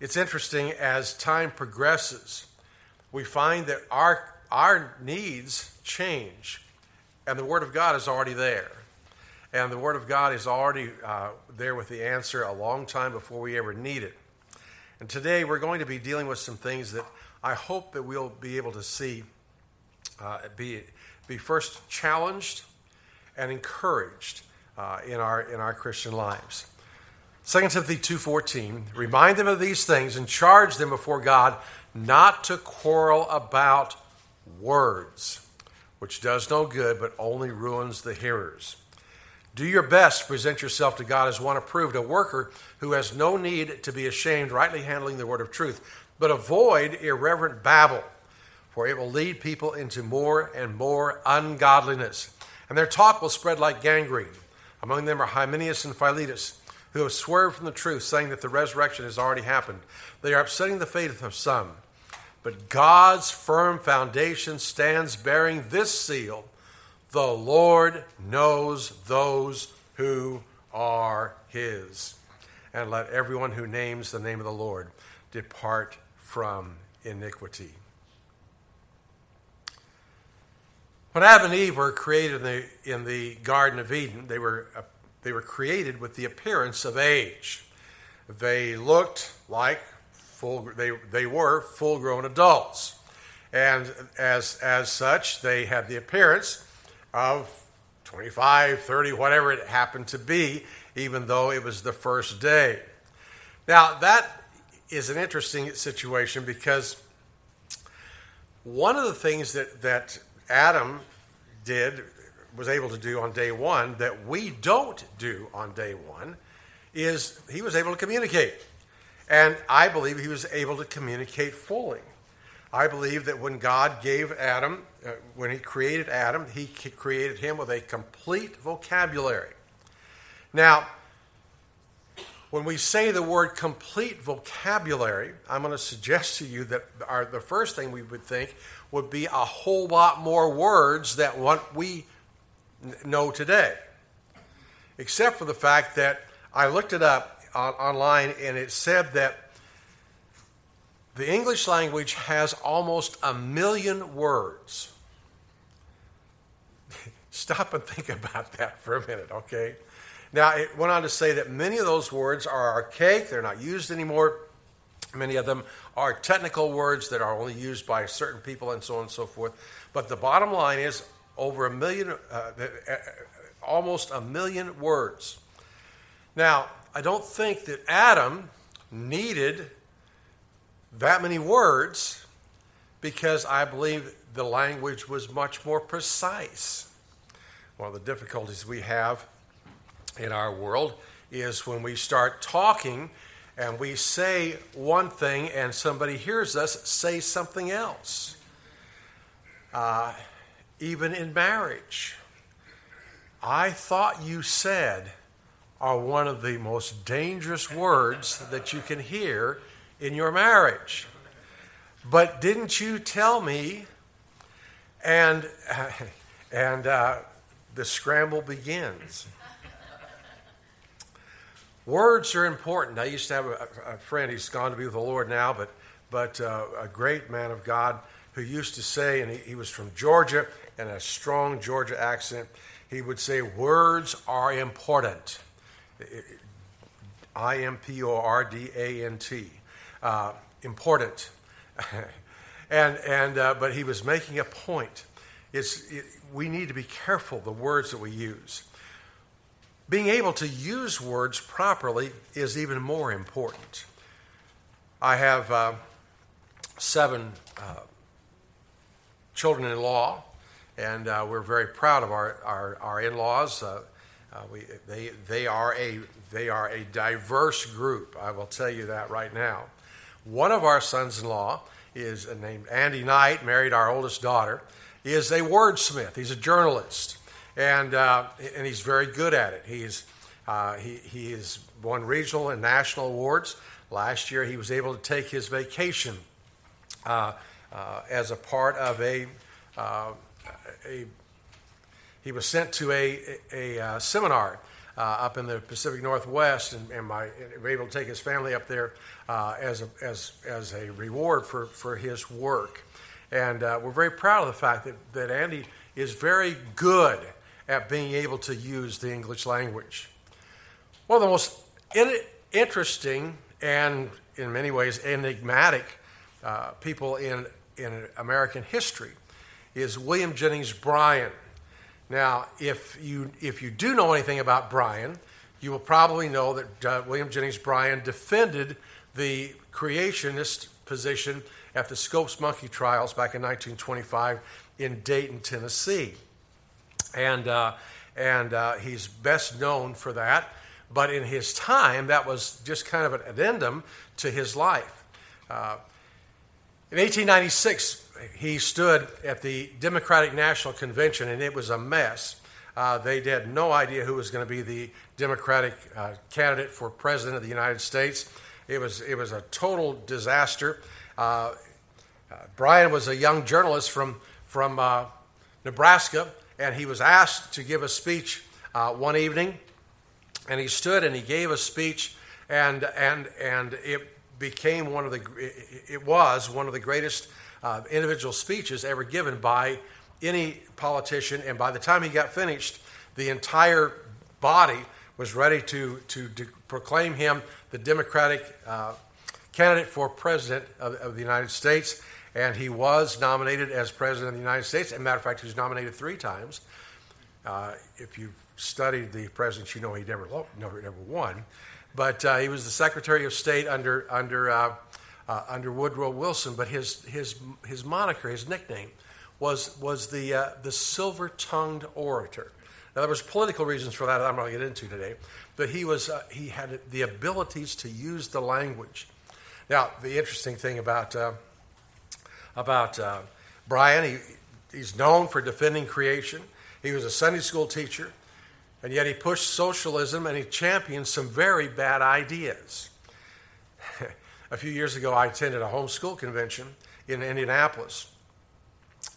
it's interesting as time progresses, we find that our, our needs change, and the Word of God is already there. And the Word of God is already uh, there with the answer a long time before we ever need it. And today we're going to be dealing with some things that I hope that we'll be able to see uh, be, be first challenged and encouraged uh, in, our, in our Christian lives. 2 Timothy 2.14, remind them of these things and charge them before God not to quarrel about words, which does no good but only ruins the hearers. Do your best to present yourself to God as one approved, a worker who has no need to be ashamed, rightly handling the word of truth. But avoid irreverent babble, for it will lead people into more and more ungodliness. And their talk will spread like gangrene. Among them are Hymenaeus and Philetus, who have swerved from the truth, saying that the resurrection has already happened. They are upsetting the faith of some. But God's firm foundation stands bearing this seal the Lord knows those who are his. And let everyone who names the name of the Lord depart from iniquity. When Adam and Eve were created in the, in the Garden of Eden, they were, they were created with the appearance of age. They looked like full, they, they were full grown adults. And as, as such, they had the appearance of 25, 30, whatever it happened to be, even though it was the first day. Now, that is an interesting situation because one of the things that, that Adam did, was able to do on day one, that we don't do on day one, is he was able to communicate. And I believe he was able to communicate fully. I believe that when God gave Adam, uh, when he created Adam, he created him with a complete vocabulary. Now, when we say the word complete vocabulary, I'm going to suggest to you that our, the first thing we would think would be a whole lot more words than what we know today. Except for the fact that I looked it up on, online and it said that the English language has almost a million words. Stop and think about that for a minute, okay? Now, it went on to say that many of those words are archaic, they're not used anymore. Many of them are technical words that are only used by certain people and so on and so forth. But the bottom line is over a million, uh, uh, almost a million words. Now, I don't think that Adam needed that many words because I believe the language was much more precise. One of the difficulties we have in our world is when we start talking and we say one thing and somebody hears us say something else. Uh, even in marriage, I thought you said are one of the most dangerous words that you can hear in your marriage. But didn't you tell me? And, and uh, the scramble begins. Words are important. I used to have a, a, friend, he's gone to be with the Lord now, but, but uh, a great man of God who used to say, and he, he was from Georgia and a strong Georgia accent, he would say, Words are important. I M P O R D A N T uh, important. and, and, uh, but he was making a point. It's, it, we need to be careful the words that we use. Being able to use words properly is even more important. I have uh, seven uh, children in law, and uh, we're very proud of our, our, our in laws. Uh, we, they, they, are a, they are a diverse group, I will tell you that right now. One of our sons in law is named Andy Knight, married our oldest daughter, is a wordsmith. He's a journalist, and, uh, and he's very good at it. He's, uh, he, he has won regional and national awards. Last year, he was able to take his vacation uh, uh as a part of a, uh, a he was sent to a, a, a uh, seminar uh, up in the Pacific Northwest, and, and my and able to take his family up there uh, as a as as a reward for for his work. And uh, we're very proud of the fact that, that Andy is very good at being able to use the English language. One of the most in- interesting and, in many ways, enigmatic uh, people in, in American history is William Jennings Bryan. Now, if you, if you do know anything about Bryan, you will probably know that uh, William Jennings Bryan defended the creationist position at the Scopes Monkey trials back in 1925 in Dayton, Tennessee. And, uh, and uh, he's best known for that. But in his time, that was just kind of an addendum to his life. Uh, in 1896, he stood at the Democratic National Convention, and it was a mess. Uh, they had no idea who was going to be the Democratic uh, candidate for president of the United States. It was, it was a total disaster. Uh, uh, Bryan was a young journalist from, from uh, Nebraska, and he was asked to give a speech uh, one evening. And he stood and he gave a speech, and, and, and it became one of the, it was one of the greatest uh, individual speeches ever given by any politician. And by the time he got finished, the entire body was ready to, to, proclaim him the Democratic uh, candidate for president of, of, the United States. And he was nominated as president of the United States. As a matter of fact, he was nominated three times. Uh, if you studied the presidents, you know he never, never, never won. But uh, he was the Secretary of State under, under, uh, under Woodrow Wilson. But his, his, his moniker, his nickname, was, was the, uh, the silver tongued orator. Now, there was political reasons for that I'm not going to get into today, but he, was, uh, he had the abilities to use the language. Now, the interesting thing about, uh, about uh, Bryan, he, he's known for defending creation. He was a Sunday school teacher, and yet he pushed socialism and he championed some very bad ideas. A few years ago, I attended a homeschool convention in Indianapolis,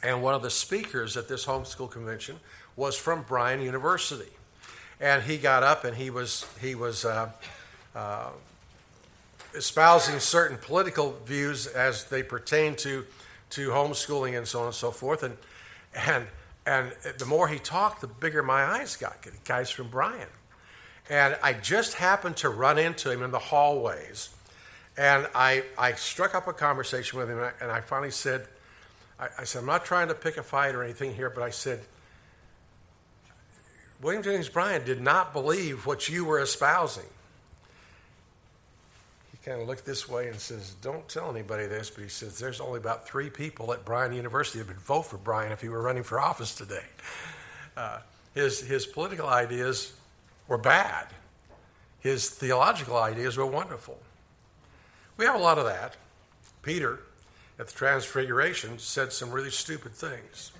and one of the speakers at this homeschool convention was from Bryan University. And he got up and he was, he was uh, uh, espousing certain political views as they pertain to, to homeschooling and so on and so forth. And, and, and the more he talked, the bigger my eyes got. The guy's from Bryan. And I just happened to run into him in the hallways. And I, I struck up a conversation with him, and I finally said, I, I said, I'm not trying to pick a fight or anything here, but I said, William Jennings Bryan did not believe what you were espousing He kind of looked this way and says, Don't tell anybody this, but he says, There's only about three people at Bryan University that would vote for Bryan if he were running for office today. Uh, his, his political ideas were bad, his theological ideas were wonderful. We have a lot of that. Peter, at the Transfiguration, said some really stupid things.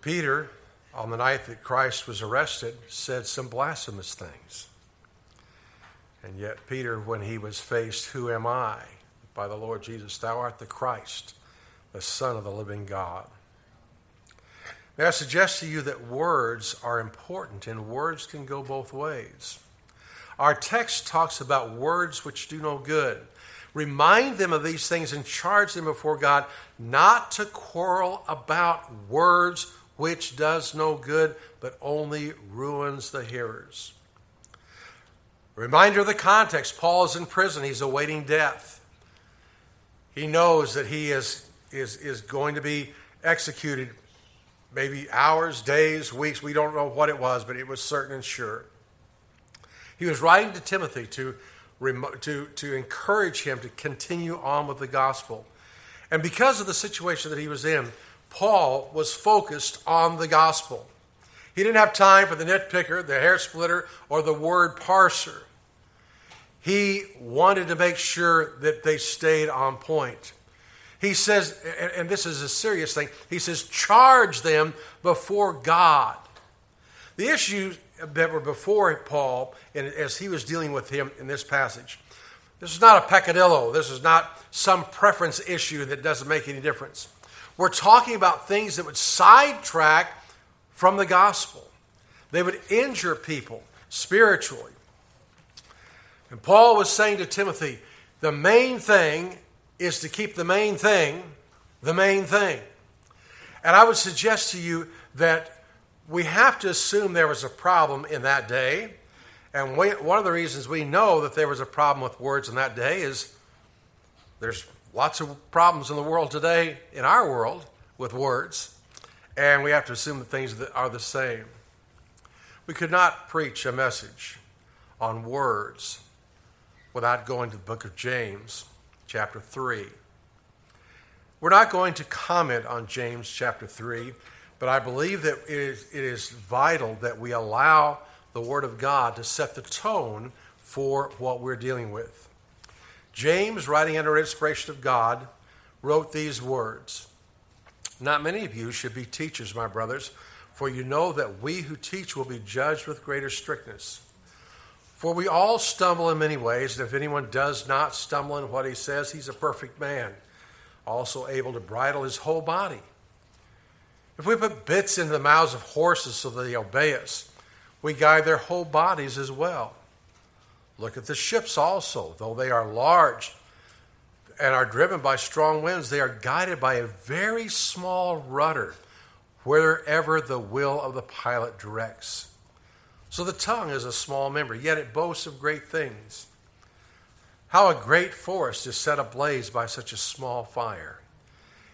Peter, on the night that Christ was arrested, said some blasphemous things. And yet, Peter, when he was faced, Who am I? by the Lord Jesus, Thou art the Christ, the Son of the living God. May I suggest to you that words are important, and words can go both ways. Our text talks about words which do no good. Remind them of these things and charge them before God not to quarrel about words which does no good, but only ruins the hearers. Reminder of the context Paul is in prison, he's awaiting death. He knows that he is, is, is going to be executed maybe hours, days, weeks. We don't know what it was, but it was certain and sure. He was writing to Timothy to, to, to encourage him to continue on with the gospel. And because of the situation that he was in, Paul was focused on the gospel. He didn't have time for the nitpicker, the hair splitter, or the word parser. He wanted to make sure that they stayed on point. He says, and this is a serious thing, he says, charge them before God. The issues that were before Paul, and as he was dealing with him in this passage, this is not a peccadillo. This is not some preference issue that doesn't make any difference. We're talking about things that would sidetrack from the gospel. They would injure people spiritually. And Paul was saying to Timothy, the main thing is to keep the main thing the main thing. And I would suggest to you that we have to assume there was a problem in that day. And we, one of the reasons we know that there was a problem with words in that day is there's lots of problems in the world today, in our world, with words. And we have to assume that things are the same. We could not preach a message on words without going to the book of James, chapter 3. We're not going to comment on James chapter 3, but I believe that it is, it is vital that we allow the Word of God to set the tone for what we're dealing with. James, writing under inspiration of God, wrote these words Not many of you should be teachers, my brothers, for you know that we who teach will be judged with greater strictness. For we all stumble in many ways, and if anyone does not stumble in what he says, he's a perfect man, also able to bridle his whole body. If we put bits into the mouths of horses so that they obey us, we guide their whole bodies as well. Look at the ships also, though they are large and are driven by strong winds, they are guided by a very small rudder wherever the will of the pilot directs. So the tongue is a small member, yet it boasts of great things. How a great forest is set ablaze by such a small fire.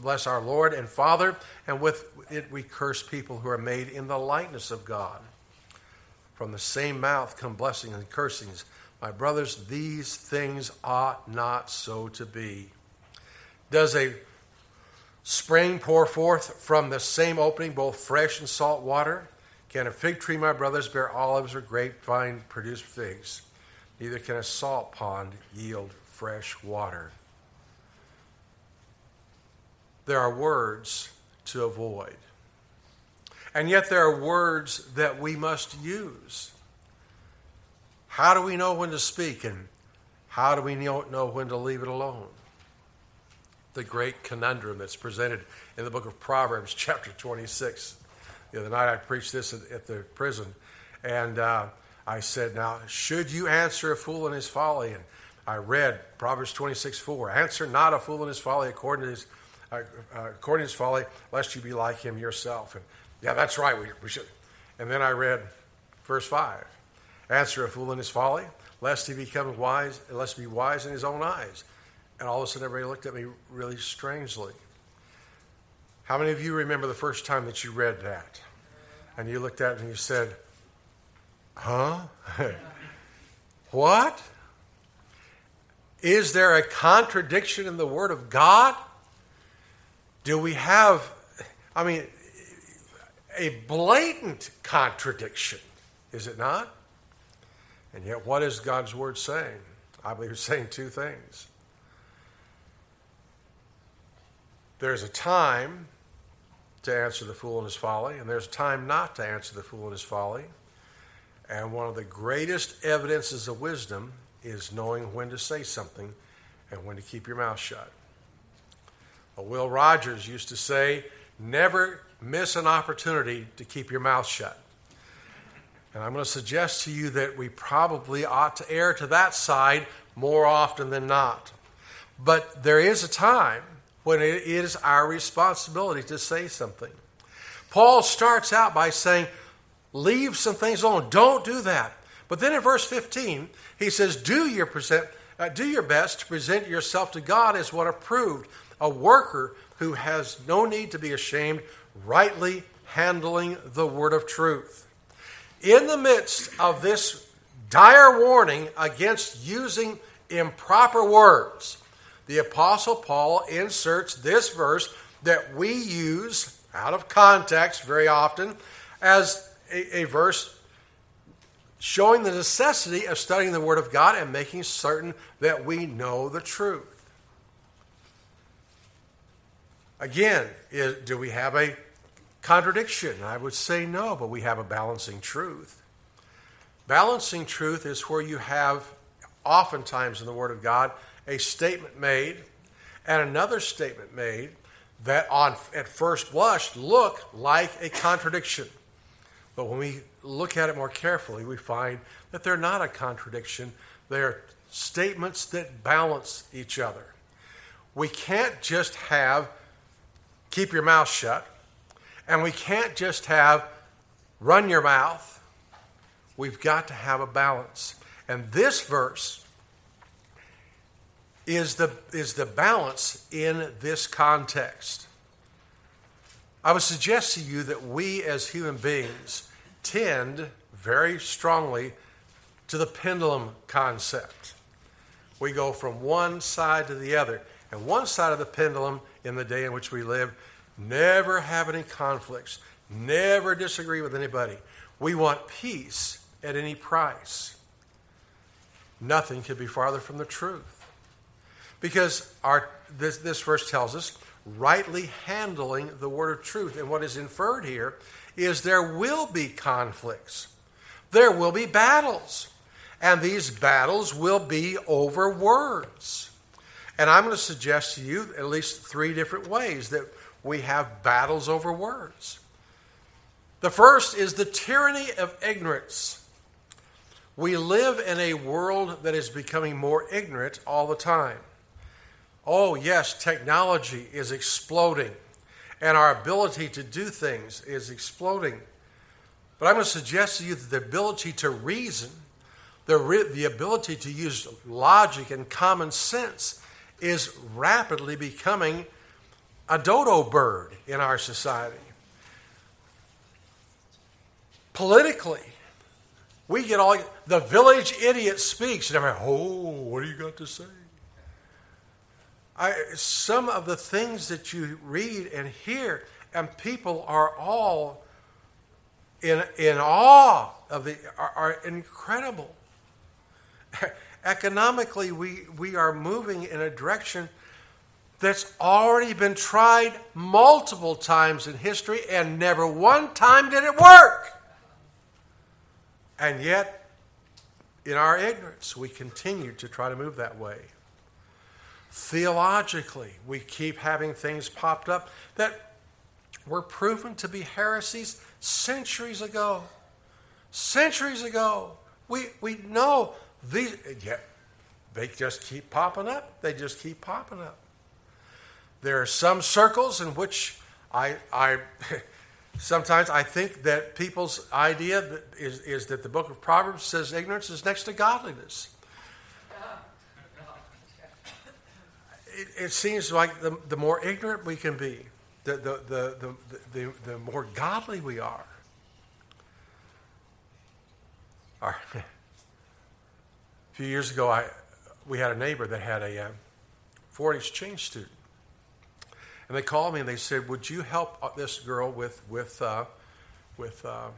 bless our Lord and Father, and with it we curse people who are made in the likeness of God. From the same mouth come blessings and cursings. My brothers, these things ought not so to be. Does a spring pour forth from the same opening both fresh and salt water? Can a fig tree, my brothers, bear olives or grapevine produce figs? Neither can a salt pond yield fresh water. There are words to avoid. And yet there are words that we must use. How do we know when to speak and how do we know when to leave it alone? The great conundrum that's presented in the book of Proverbs, chapter 26. The other night I preached this at, the prison, and uh, I said, Now, should you answer a fool in his folly? And I read Proverbs 26 4. Answer not a fool in his folly according to his, according uh, to his folly, lest you be like him yourself. And yeah, that's right, we, we should. And then I read verse 5. Answer a fool in his folly, lest he become wise, lest he be wise in his own eyes. And all of a sudden, everybody looked at me really strangely. How many of you remember the first time that you read that? And you looked at it and you said, Huh? what? Is there a contradiction in the Word of God? Do we have, I mean, a blatant contradiction, is it not? And yet, what is God's Word saying? I believe it's saying two things. There's a time to answer the fool in his folly, and there's a time not to answer the fool in his folly. And one of the greatest evidences of wisdom is knowing when to say something and when to keep your mouth shut. Will Rogers used to say, never miss an opportunity to keep your mouth shut. And I'm going to suggest to you that we probably ought to err to that side more often than not. But there is a time when it is our responsibility to say something. Paul starts out by saying, Leave some things alone. Don't do that. But then in verse 15, he says, Do your, present, uh, do your best to present yourself to God as what approved, a worker who has no need to be ashamed, rightly handling the word of truth. In the midst of this dire warning against using improper words, the Apostle Paul inserts this verse that we use out of context very often as a, a verse showing the necessity of studying the Word of God and making certain that we know the truth. Again, is, do we have a contradiction? I would say no, but we have a balancing truth. Balancing truth is where you have, oftentimes in the Word of God, a statement made and another statement made that, on at first blush, look like a contradiction. But when we look at it more carefully, we find that they're not a contradiction. They're statements that balance each other. We can't just have keep your mouth shut, and we can't just have run your mouth. We've got to have a balance. And this verse is the, is the balance in this context. I would suggest to you that we as human beings tend very strongly to the pendulum concept. We go from one side to the other. And one side of the pendulum in the day in which we live never have any conflicts, never disagree with anybody. We want peace at any price. Nothing could be farther from the truth. Because our, this, this verse tells us rightly handling the word of truth. And what is inferred here is there will be conflicts, there will be battles, and these battles will be over words. And I'm going to suggest to you at least three different ways that we have battles over words. The first is the tyranny of ignorance. We live in a world that is becoming more ignorant all the time. Oh, yes, technology is exploding, and our ability to do things is exploding. But I'm going to suggest to you that the ability to reason, the, re- the ability to use logic and common sense is rapidly becoming a dodo bird in our society. Politically, we get all the village idiot speaks, and I'm like, oh, what do you got to say? I, some of the things that you read and hear, and people are all in, in awe of the are, are incredible. Economically, we, we are moving in a direction that's already been tried multiple times in history, and never one time did it work. And yet, in our ignorance, we continue to try to move that way. Theologically, we keep having things popped up that were proven to be heresies centuries ago. Centuries ago. We, we know these, yet they just keep popping up. They just keep popping up. There are some circles in which I, I sometimes I think that people's idea is, is that the book of Proverbs says ignorance is next to godliness. it, it seems like the, the more ignorant we can be, the, the, the, the, the, the more godly we are. Our, a few years ago, I, we had a neighbor that had a uh, foreign exchange student. And they called me and they said, Would you help this girl with, with, uh, with uh,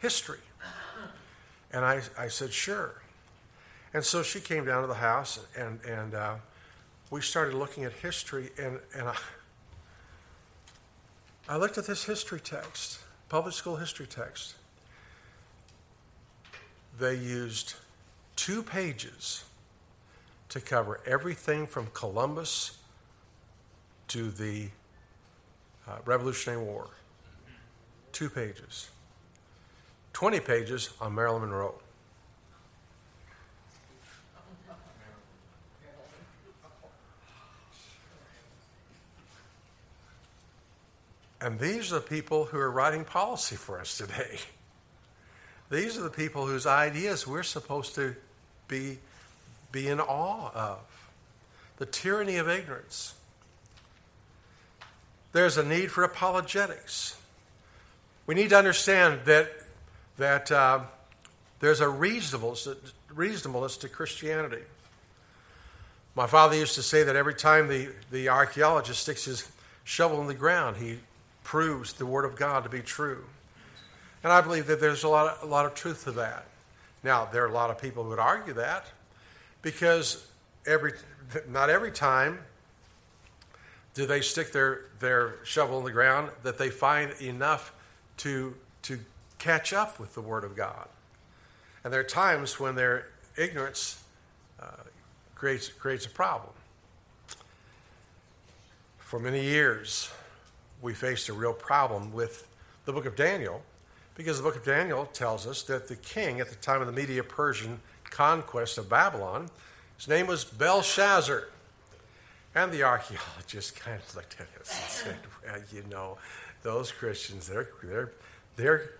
history? And I, I said, Sure. And so she came down to the house and, and uh, we started looking at history, and, and I, I looked at this history text, public school history text. They used two pages to cover everything from Columbus to the uh, Revolutionary War. Two pages. 20 pages on Marilyn Monroe. And these are the people who are writing policy for us today. These are the people whose ideas we're supposed to be, be in awe of. The tyranny of ignorance. There's a need for apologetics. We need to understand that, that uh, there's a reasonableness, reasonableness to Christianity. My father used to say that every time the, the archaeologist sticks his shovel in the ground, he proves the Word of God to be true. And I believe that there's a lot of, a lot of truth to that. Now, there are a lot of people who would argue that because every, not every time do they stick their, their shovel in the ground that they find enough to, to catch up with the Word of God. And there are times when their ignorance uh, creates, creates a problem. For many years, we faced a real problem with the book of Daniel because the book of Daniel tells us that the king at the time of the Media Persian conquest of Babylon, his name was Belshazzar. And the archaeologists kind of looked at us and said, well, you know, those Christians, they're, they're, they're,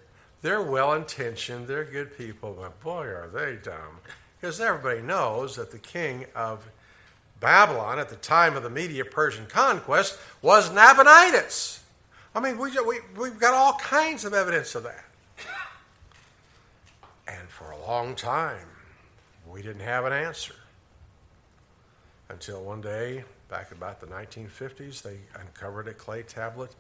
they're well intentioned, they're good people, but boy, are they dumb. Because everybody knows that the king of Babylon at the time of the Media Persian conquest was Nabonidus. I mean, we, we, we've got all kinds of evidence of that. And for a long time, we didn't have an answer. Until one day, back about the 1950s, they uncovered a clay tablet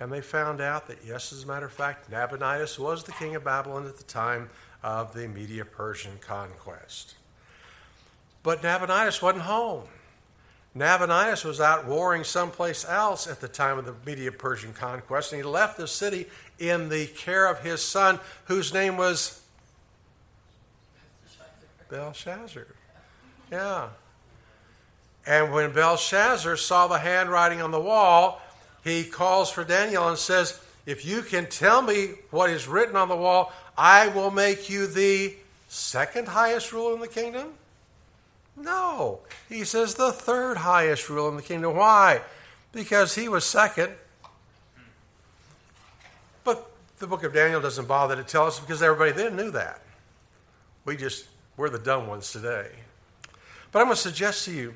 and they found out that, yes, as a matter of fact, Nabonidus was the king of Babylon at the time of the Media Persian conquest. But Nabonidus wasn't home. Nabonidus was out warring someplace else at the time of the Media Persian conquest, and he left the city in the care of his son, whose name was Belshazzar. Yeah. And when Belshazzar saw the handwriting on the wall, he calls for Daniel and says, If you can tell me what is written on the wall, I will make you the second highest ruler in the kingdom. No. He says the third highest ruler in the kingdom. Why? Because he was second. But the book of Daniel doesn't bother to tell us because everybody then knew that. We just, we're the dumb ones today. But I'm going to suggest to you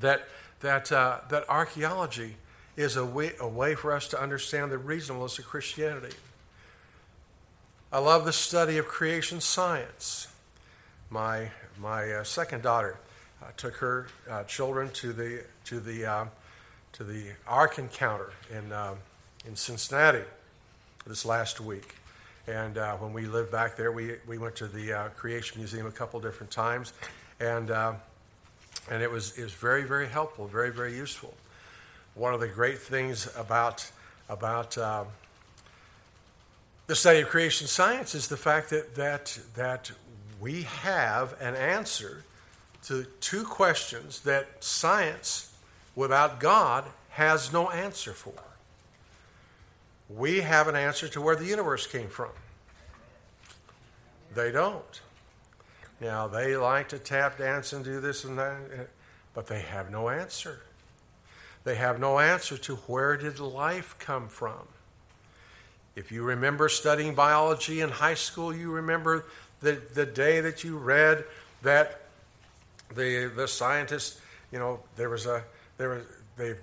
that, that, uh, that archaeology is a way, a way for us to understand the reasonableness of Christianity. I love the study of creation science. My my uh, second daughter uh, took her uh, children to the to the uh, to the Ark Encounter in um, in Cincinnati this last week. And uh, when we lived back there, we, we went to the uh, Creation Museum a couple different times, and and it was it was very very helpful, very very useful. One of the great things about about um, the study of creation science is the fact that that that we have an answer to two questions that science without God has no answer for. We have an answer to where the universe came from. They don't. Now, they like to tap dance and do this and that, eh, but they have no answer. They have no answer to where did life come from. If you remember studying biology in high school, you remember the, the day that you read that the, the scientists, you know, there was a, there was, they,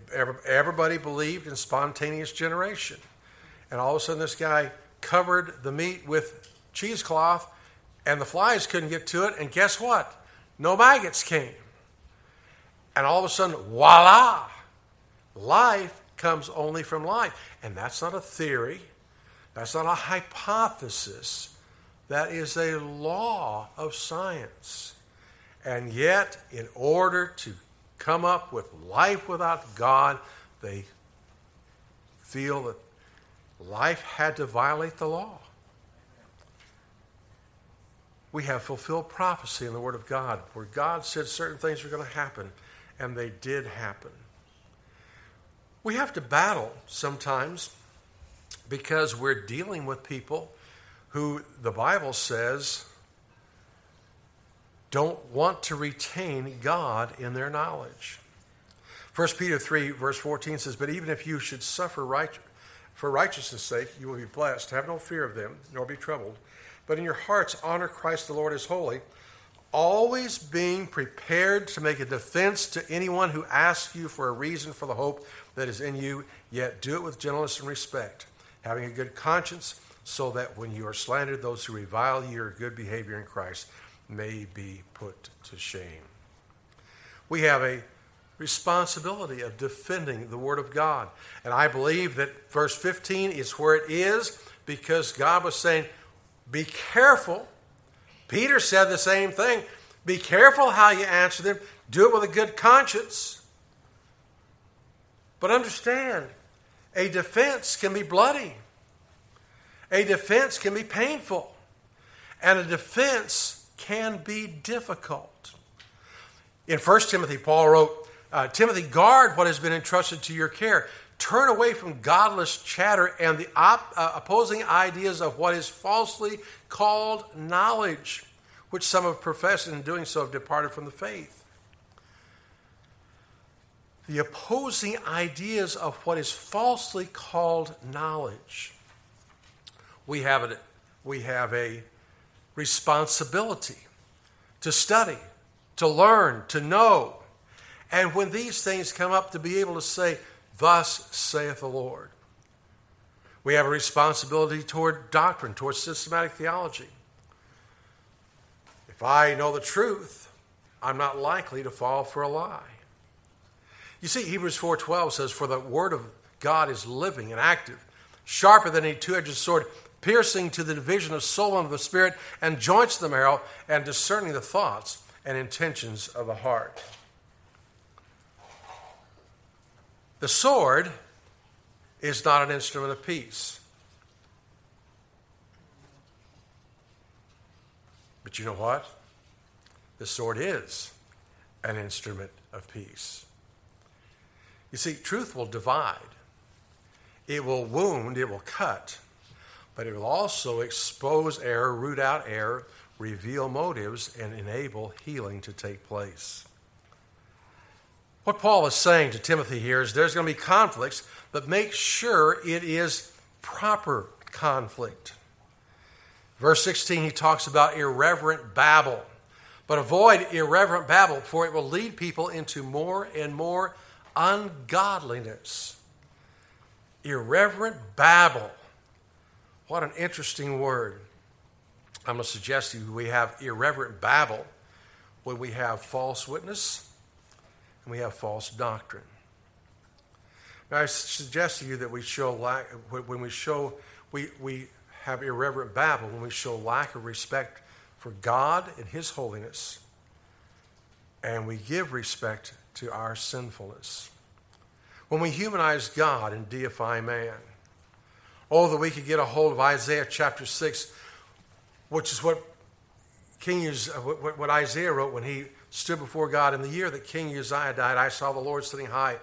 everybody believed in spontaneous generation. And all of a sudden, this guy covered the meat with cheesecloth, and the flies couldn't get to it. And guess what? No maggots came. And all of a sudden, voila! Life comes only from life. And that's not a theory, that's not a hypothesis. That is a law of science. And yet, in order to come up with life without God, they feel that life had to violate the law. We have fulfilled prophecy in the Word of God where God said certain things were going to happen, and they did happen. We have to battle sometimes because we're dealing with people who the Bible says don't want to retain God in their knowledge. 1 Peter 3, verse 14 says, But even if you should suffer right, for righteousness' sake, you will be blessed. Have no fear of them, nor be troubled. But in your hearts, honor Christ the Lord as holy, always being prepared to make a defense to anyone who asks you for a reason for the hope that is in you, yet do it with gentleness and respect, having a good conscience so that when you are slandered, those who revile your good behavior in Christ may be put to shame. We have a responsibility of defending the Word of God. And I believe that verse 15 is where it is because God was saying, be careful. Peter said the same thing. Be careful how you answer them. Do it with a good conscience. But understand, a defense can be bloody. A defense can be painful. And a defense can be difficult. In 1 Timothy, Paul wrote, uh, Timothy, guard what has been entrusted to your care. Turn away from godless chatter and the op- uh, opposing ideas of what is falsely called knowledge, which some have professed and in doing so have departed from the faith. The opposing ideas of what is falsely called knowledge. We have, a, we have a responsibility to study, to learn, to know. And when these things come up, to be able to say, Thus saith the Lord. We have a responsibility toward doctrine, toward systematic theology. If I know the truth, I'm not likely to fall for a lie. You see, Hebrews 4:12 says, "For the word of God is living and active, sharper than any two-edged sword, piercing to the division of soul and of the spirit, and joints of the marrow, and discerning the thoughts and intentions of the heart." The sword is not an instrument of peace. But you know what? The sword is an instrument of peace. You see, truth will divide, it will wound, it will cut, but it will also expose error, root out error, reveal motives, and enable healing to take place. What Paul is saying to Timothy here is there's going to be conflicts, but make sure it is proper conflict. Verse 16, he talks about irreverent babble. But avoid irreverent babble, for it will lead people into more and more ungodliness. Irreverent babble. What an interesting word. I'm going to suggest to you we have irreverent babble when we have false witness and we have false doctrine. Now, I suggest to you that we show lack, when we show, we, we have irreverent babble, when we show lack of respect for God and His holiness, and we give respect to our sinfulness. When we humanize God and deify man. Oh, that we could get a hold of Isaiah chapter 6, which is what King uh, what Isaiah wrote when he stood before God. In the year that King Uzziah died, I saw the Lord sitting high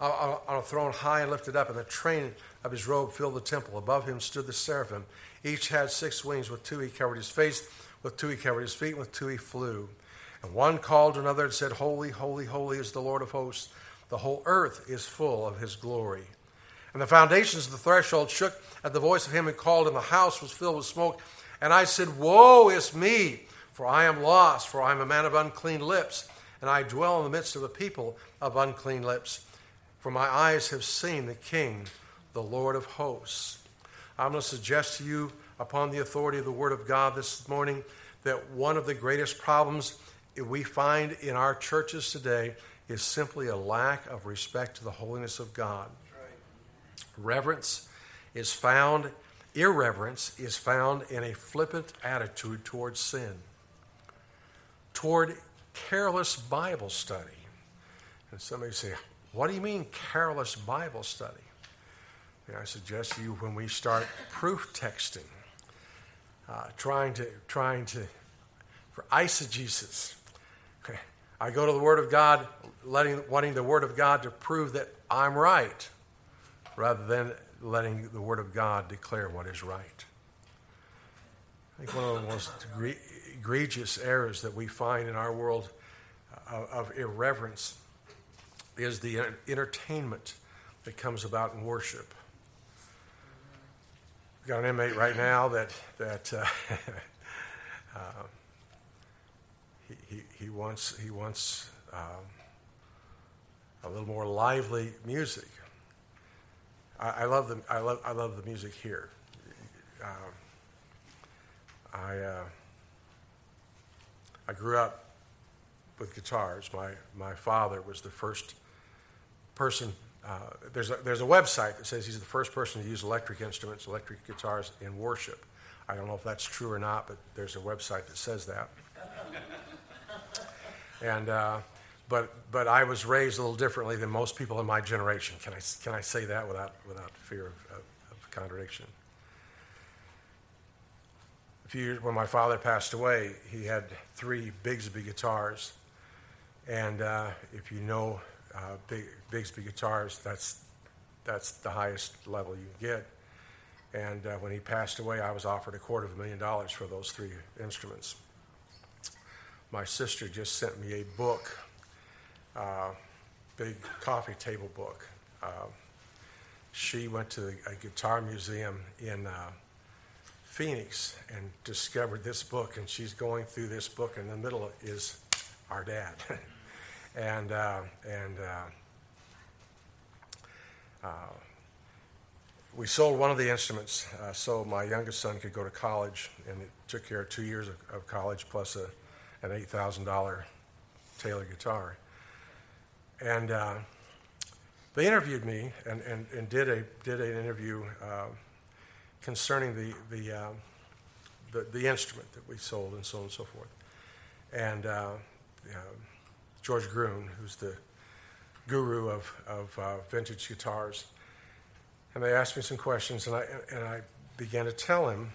uh, on a throne high and lifted up, and the train of his robe filled the temple. Above him stood the seraphim. Each had six wings. With two he covered his face, with two he covered his feet, and with two he flew. And one called to another and said, Holy, holy, holy is the Lord of hosts. The whole earth is full of his glory. And the foundations of the threshold shook at the voice of him who called, and the house was filled with smoke. And I said, Woe is me! For I am lost, for I am a man of unclean lips, and I dwell in the midst of a people of unclean lips. For my eyes have seen the King, the Lord of hosts. I'm going to suggest to you, upon the authority of the Word of God this morning, that one of the greatest problems we find in our churches today is simply a lack of respect to the holiness of God. Reverence is found, irreverence is found in a flippant attitude towards sin toward careless Bible study. And somebody say, What do you mean careless Bible study? And I suggest to you when we start proof texting, uh, trying to trying to for eisegesis. Okay. I go to the Word of God, letting wanting the Word of God to prove that I'm right, rather than letting the Word of God declare what is right. I think one of the most egregious errors that we find in our world of, of irreverence is the entertainment that comes about in worship. We've got an inmate right now that that uh, uh, he, he, he wants he wants um, a little more lively music. I, I, love the I love I love the music here. Um, I. Uh, I grew up with guitars. My, my father was the first person uh, there's, a, there's a website that says he's the first person to use electric instruments, electric guitars in worship. I don't know if that's true or not, but there's a website that says that. and, uh, but, but I was raised a little differently than most people in my generation. Can I, can I say that without, without fear of, of, of contradiction? A few years, when my father passed away, he had three Bigsby guitars. And uh, if you know uh, Big, Bigsby guitars, that's, that's the highest level you can get. And uh, when he passed away, I was offered a quarter of a million dollars for those three instruments. My sister just sent me a book, uh, big coffee table book. Uh, she went to a guitar museum in uh, Phoenix and discovered this book, and she's going through this book. In the middle is our dad, and uh, and uh, we sold one of the instruments uh, so my youngest son could go to college, and it took care of two years of, of college plus a, an eight thousand dollar Taylor guitar. And uh, they interviewed me and, and, and did a did an interview uh, concerning the the, uh, the, the instrument that we sold and so on and so forth. And uh, George Gruhn, who's the guru of of uh, vintage guitars and they asked me some questions, and I, and I began to tell him,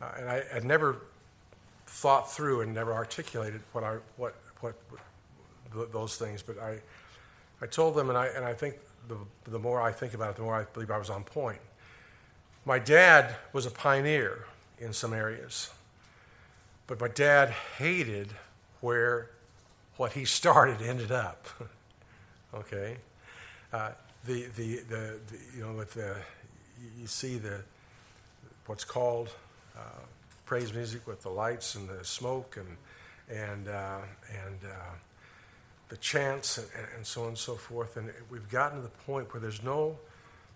uh, and I had never thought through and never articulated what, I, what, what, what those things, but I, I told them, and I, and I think the, the more I think about it, the more I believe I was on point. My dad was a pioneer in some areas, but my dad hated where what he started ended up. okay? Uh, the, the, the, the, you know, with the, you see the, what's called uh, praise music with the lights and the smoke and, and, uh, and uh, the chants and, and, so on and so forth. And we've gotten to the point where there's no,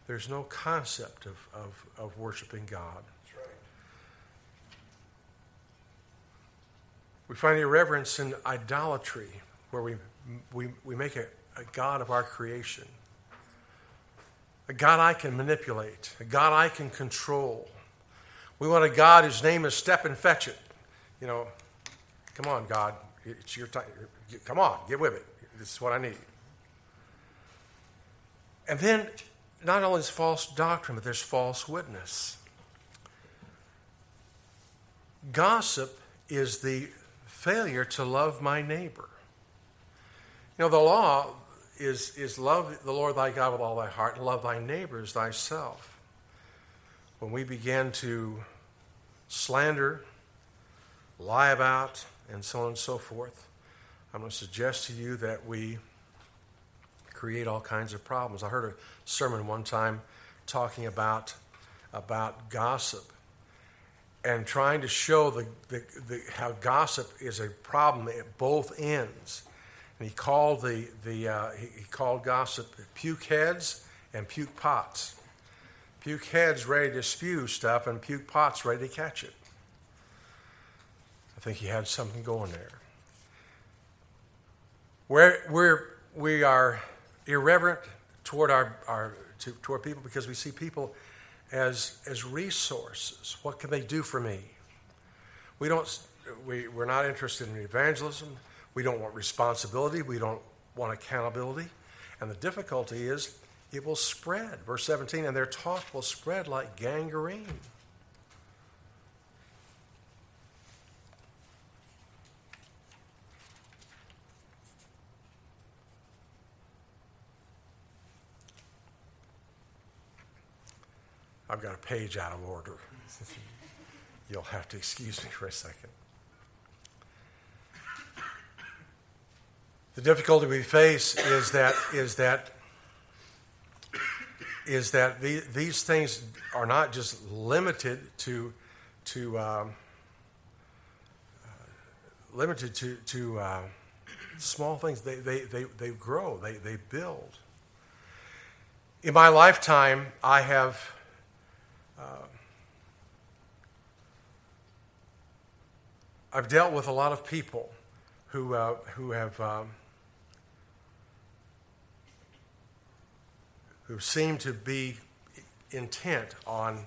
there's no concept of, of, of worshiping God. We find irreverence in idolatry, where we, we, we make a, a God of our creation a God I can manipulate, a God I can control. We want a God whose name is step and fetch it. You know, come on, God, it's your time. Come on, get with it. This is what I need. And then, not only is false doctrine, but there's false witness. Gossip is the failure to love my neighbor. You know, the law, is, is love the Lord thy God with all thy heart and love thy neighbors thyself. When we begin to slander, lie about, and so on and so forth, I'm going to suggest to you that we create all kinds of problems. I heard a sermon one time talking about, about gossip and trying to show the, the, the, how gossip is a problem at both ends. And he called the, the uh, he, he called gossip puke heads and puke pots. Puke heads ready to spew stuff, and puke pots ready to catch it. I think he had something going there. We're, we're, we are irreverent toward, our, our, to, toward people because we see people as, as resources. What can they do for me? We don't, we, we're not interested in evangelism. We don't want responsibility. We don't want accountability. And the difficulty is it will spread. Verse 17, and their talk will spread like gangrene. I've got a page out of order. You'll have to excuse me for a second. The difficulty we face is that is that is that the, these things are not just limited to to um, uh, limited to to uh, small things. They, they they they grow. They they build. In my lifetime, I have. Uh, I've dealt with a lot of people who, uh, who have um, who seemed to be intent on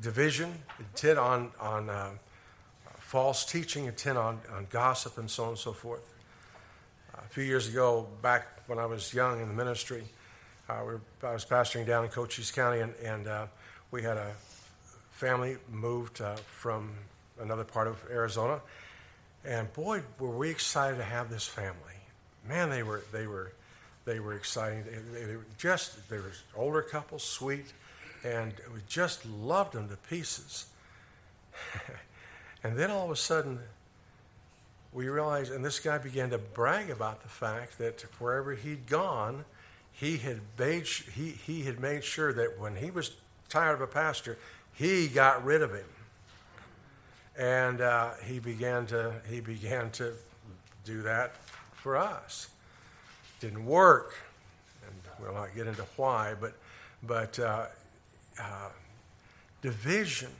division, intent on, on uh, false teaching, intent on, on gossip, and so on and so forth. A few years ago, back when I was young in the ministry, uh, we were, I was pastoring down in Cochise County, and, and uh, we had a family moved uh, from another part of Arizona. And boy, were we excited to have this family. Man, they were, they were, they were exciting. They, they were just, they were older couple, sweet, and we just loved them to pieces. and then all of a sudden, we realized, and this guy began to brag about the fact that wherever he'd gone, he had made, he, he had made sure that when he was tired of a pastor, he got rid of him. And uh, he began to he began to do that for us. Didn't work, and we'll not get into why, but but uh, uh, division,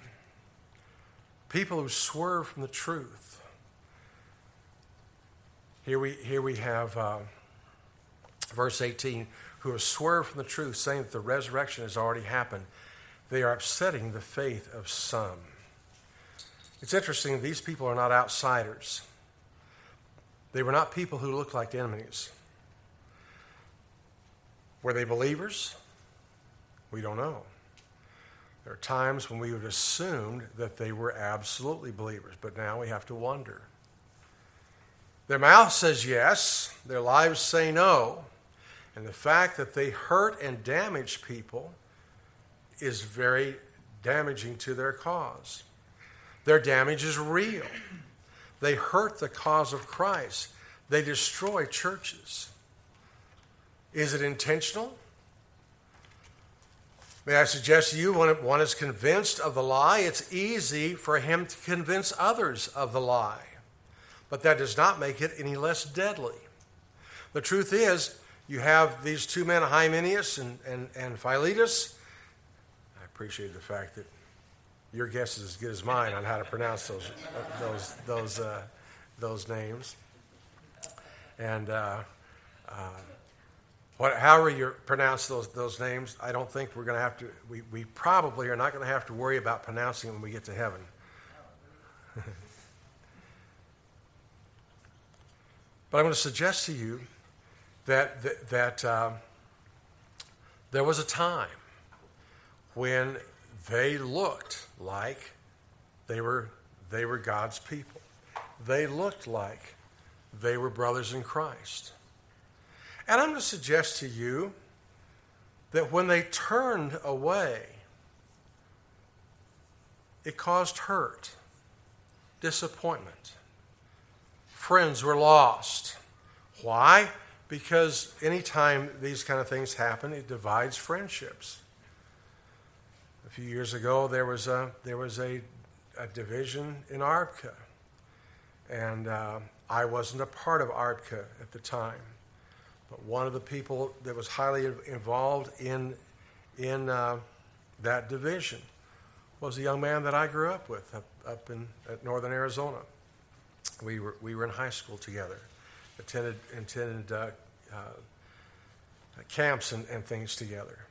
people who swerve from the truth. Here we here we have uh, verse eighteen, who have swerved from the truth, saying that the resurrection has already happened. They are upsetting the faith of some. It's interesting, these people are not outsiders. They were not people who looked like enemies. Were they believers? We don't know. There are times when we would assume that they were absolutely believers, but now we have to wonder. Their mouth says yes, their lives say no, and the fact that they hurt and damage people is very damaging to their cause. Their damage is real. They hurt the cause of Christ. They destroy churches. Is it intentional? May I suggest to you, when one is convinced of the lie, it's easy for him to convince others of the lie. But that does not make it any less deadly. The truth is, you have these two men, Hymenaeus and, and, and Philetus, I appreciate the fact that your guess is as good as mine on how to pronounce those those those uh, those names. And uh, uh, however you pronounce those those names, I don't think we're going to have to. We, we probably are not going to have to worry about pronouncing them when we get to heaven. but I'm going to suggest to you that that, that uh, there was a time when they looked like they were, they were God's people. They looked like they were brothers in Christ. And I'm going to suggest to you that when they turned away, it caused hurt, disappointment. Friends were lost. Why? Because anytime these kind of things happen, it divides friendships. A few years ago, there was a, there was a, a division in ARBCA. And uh, I wasn't a part of ARBCA at the time. But one of the people that was highly involved in, in uh, that division was a young man that I grew up with up, up in at northern Arizona. We were, we were in high school together, attended, attended uh, uh camps and, and things together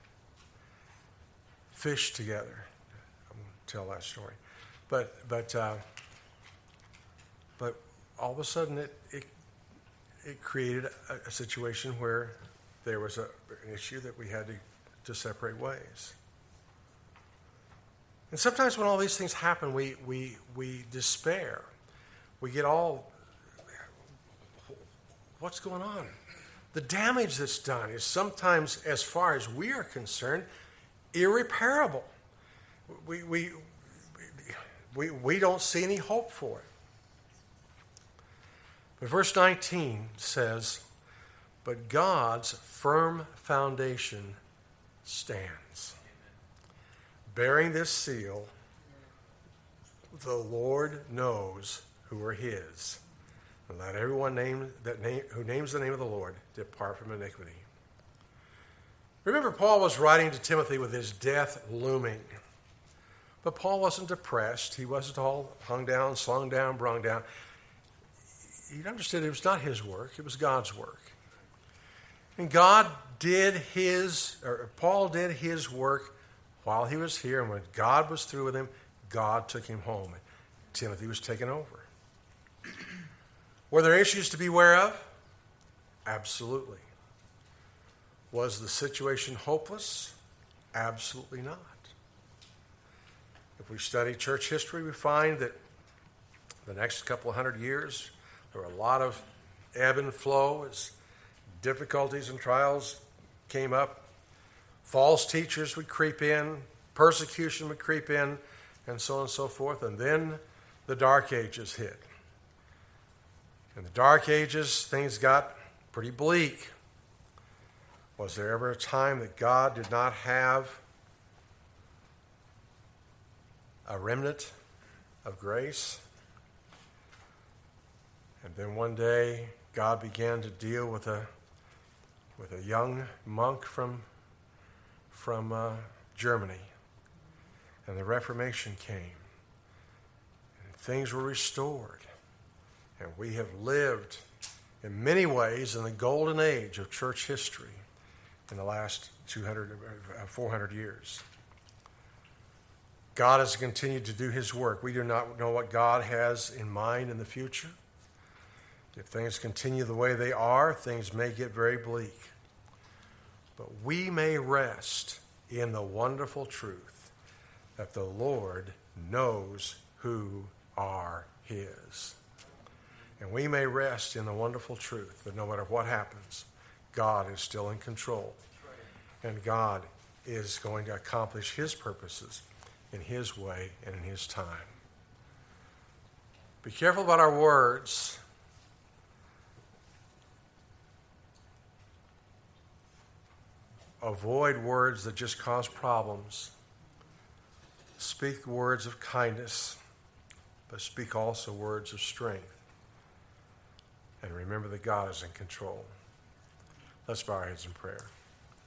fish together. I won't tell that story. But, but, uh, but all of a sudden it, it, it created a, a situation where there was a, an issue that we had to, to separate ways. And sometimes when all these things happen, we, we, we despair. We get all, what's going on? The damage that's done is sometimes, as far as we are concerned, irreparable. We, we, we, we don't see any hope for it. But verse 19 says, But God's firm foundation stands. Bearing this seal, the Lord knows who are his. Let everyone name that name, who names the name of the Lord depart from iniquity. Remember, Paul was writing to Timothy with his death looming. But Paul wasn't depressed. He wasn't all hung down, slung down, brung down. He understood it was not his work, it was God's work. And God did his, or Paul did his work while he was here. And when God was through with him, God took him home. And Timothy was taken over. Were there issues to be aware of? Absolutely. Was the situation hopeless? Absolutely not. If we study church history, we find that the next couple hundred years, there were a lot of ebb and flow as difficulties and trials came up. False teachers would creep in, persecution would creep in, and so on and so forth. And then the Dark Ages hit. In the Dark Ages, things got pretty bleak. Was there ever a time that God did not have a remnant of grace? And then one day, God began to deal with a, with a young monk from, from uh, Germany. And the Reformation came. And things were restored. And we have lived in many ways in the golden age of church history in the last 200, uh, 400 years. God has continued to do his work. We do not know what God has in mind in the future. If things continue the way they are, things may get very bleak. But we may rest in the wonderful truth that the Lord knows who are his. And we may rest in the wonderful truth that no matter what happens, God is still in control. And God is going to accomplish His purposes in His way and in His time. Be careful about our words. Avoid words that just cause problems. Speak words of kindness, but speak also words of strength. And remember that God is in control. Let's bow our heads in prayer.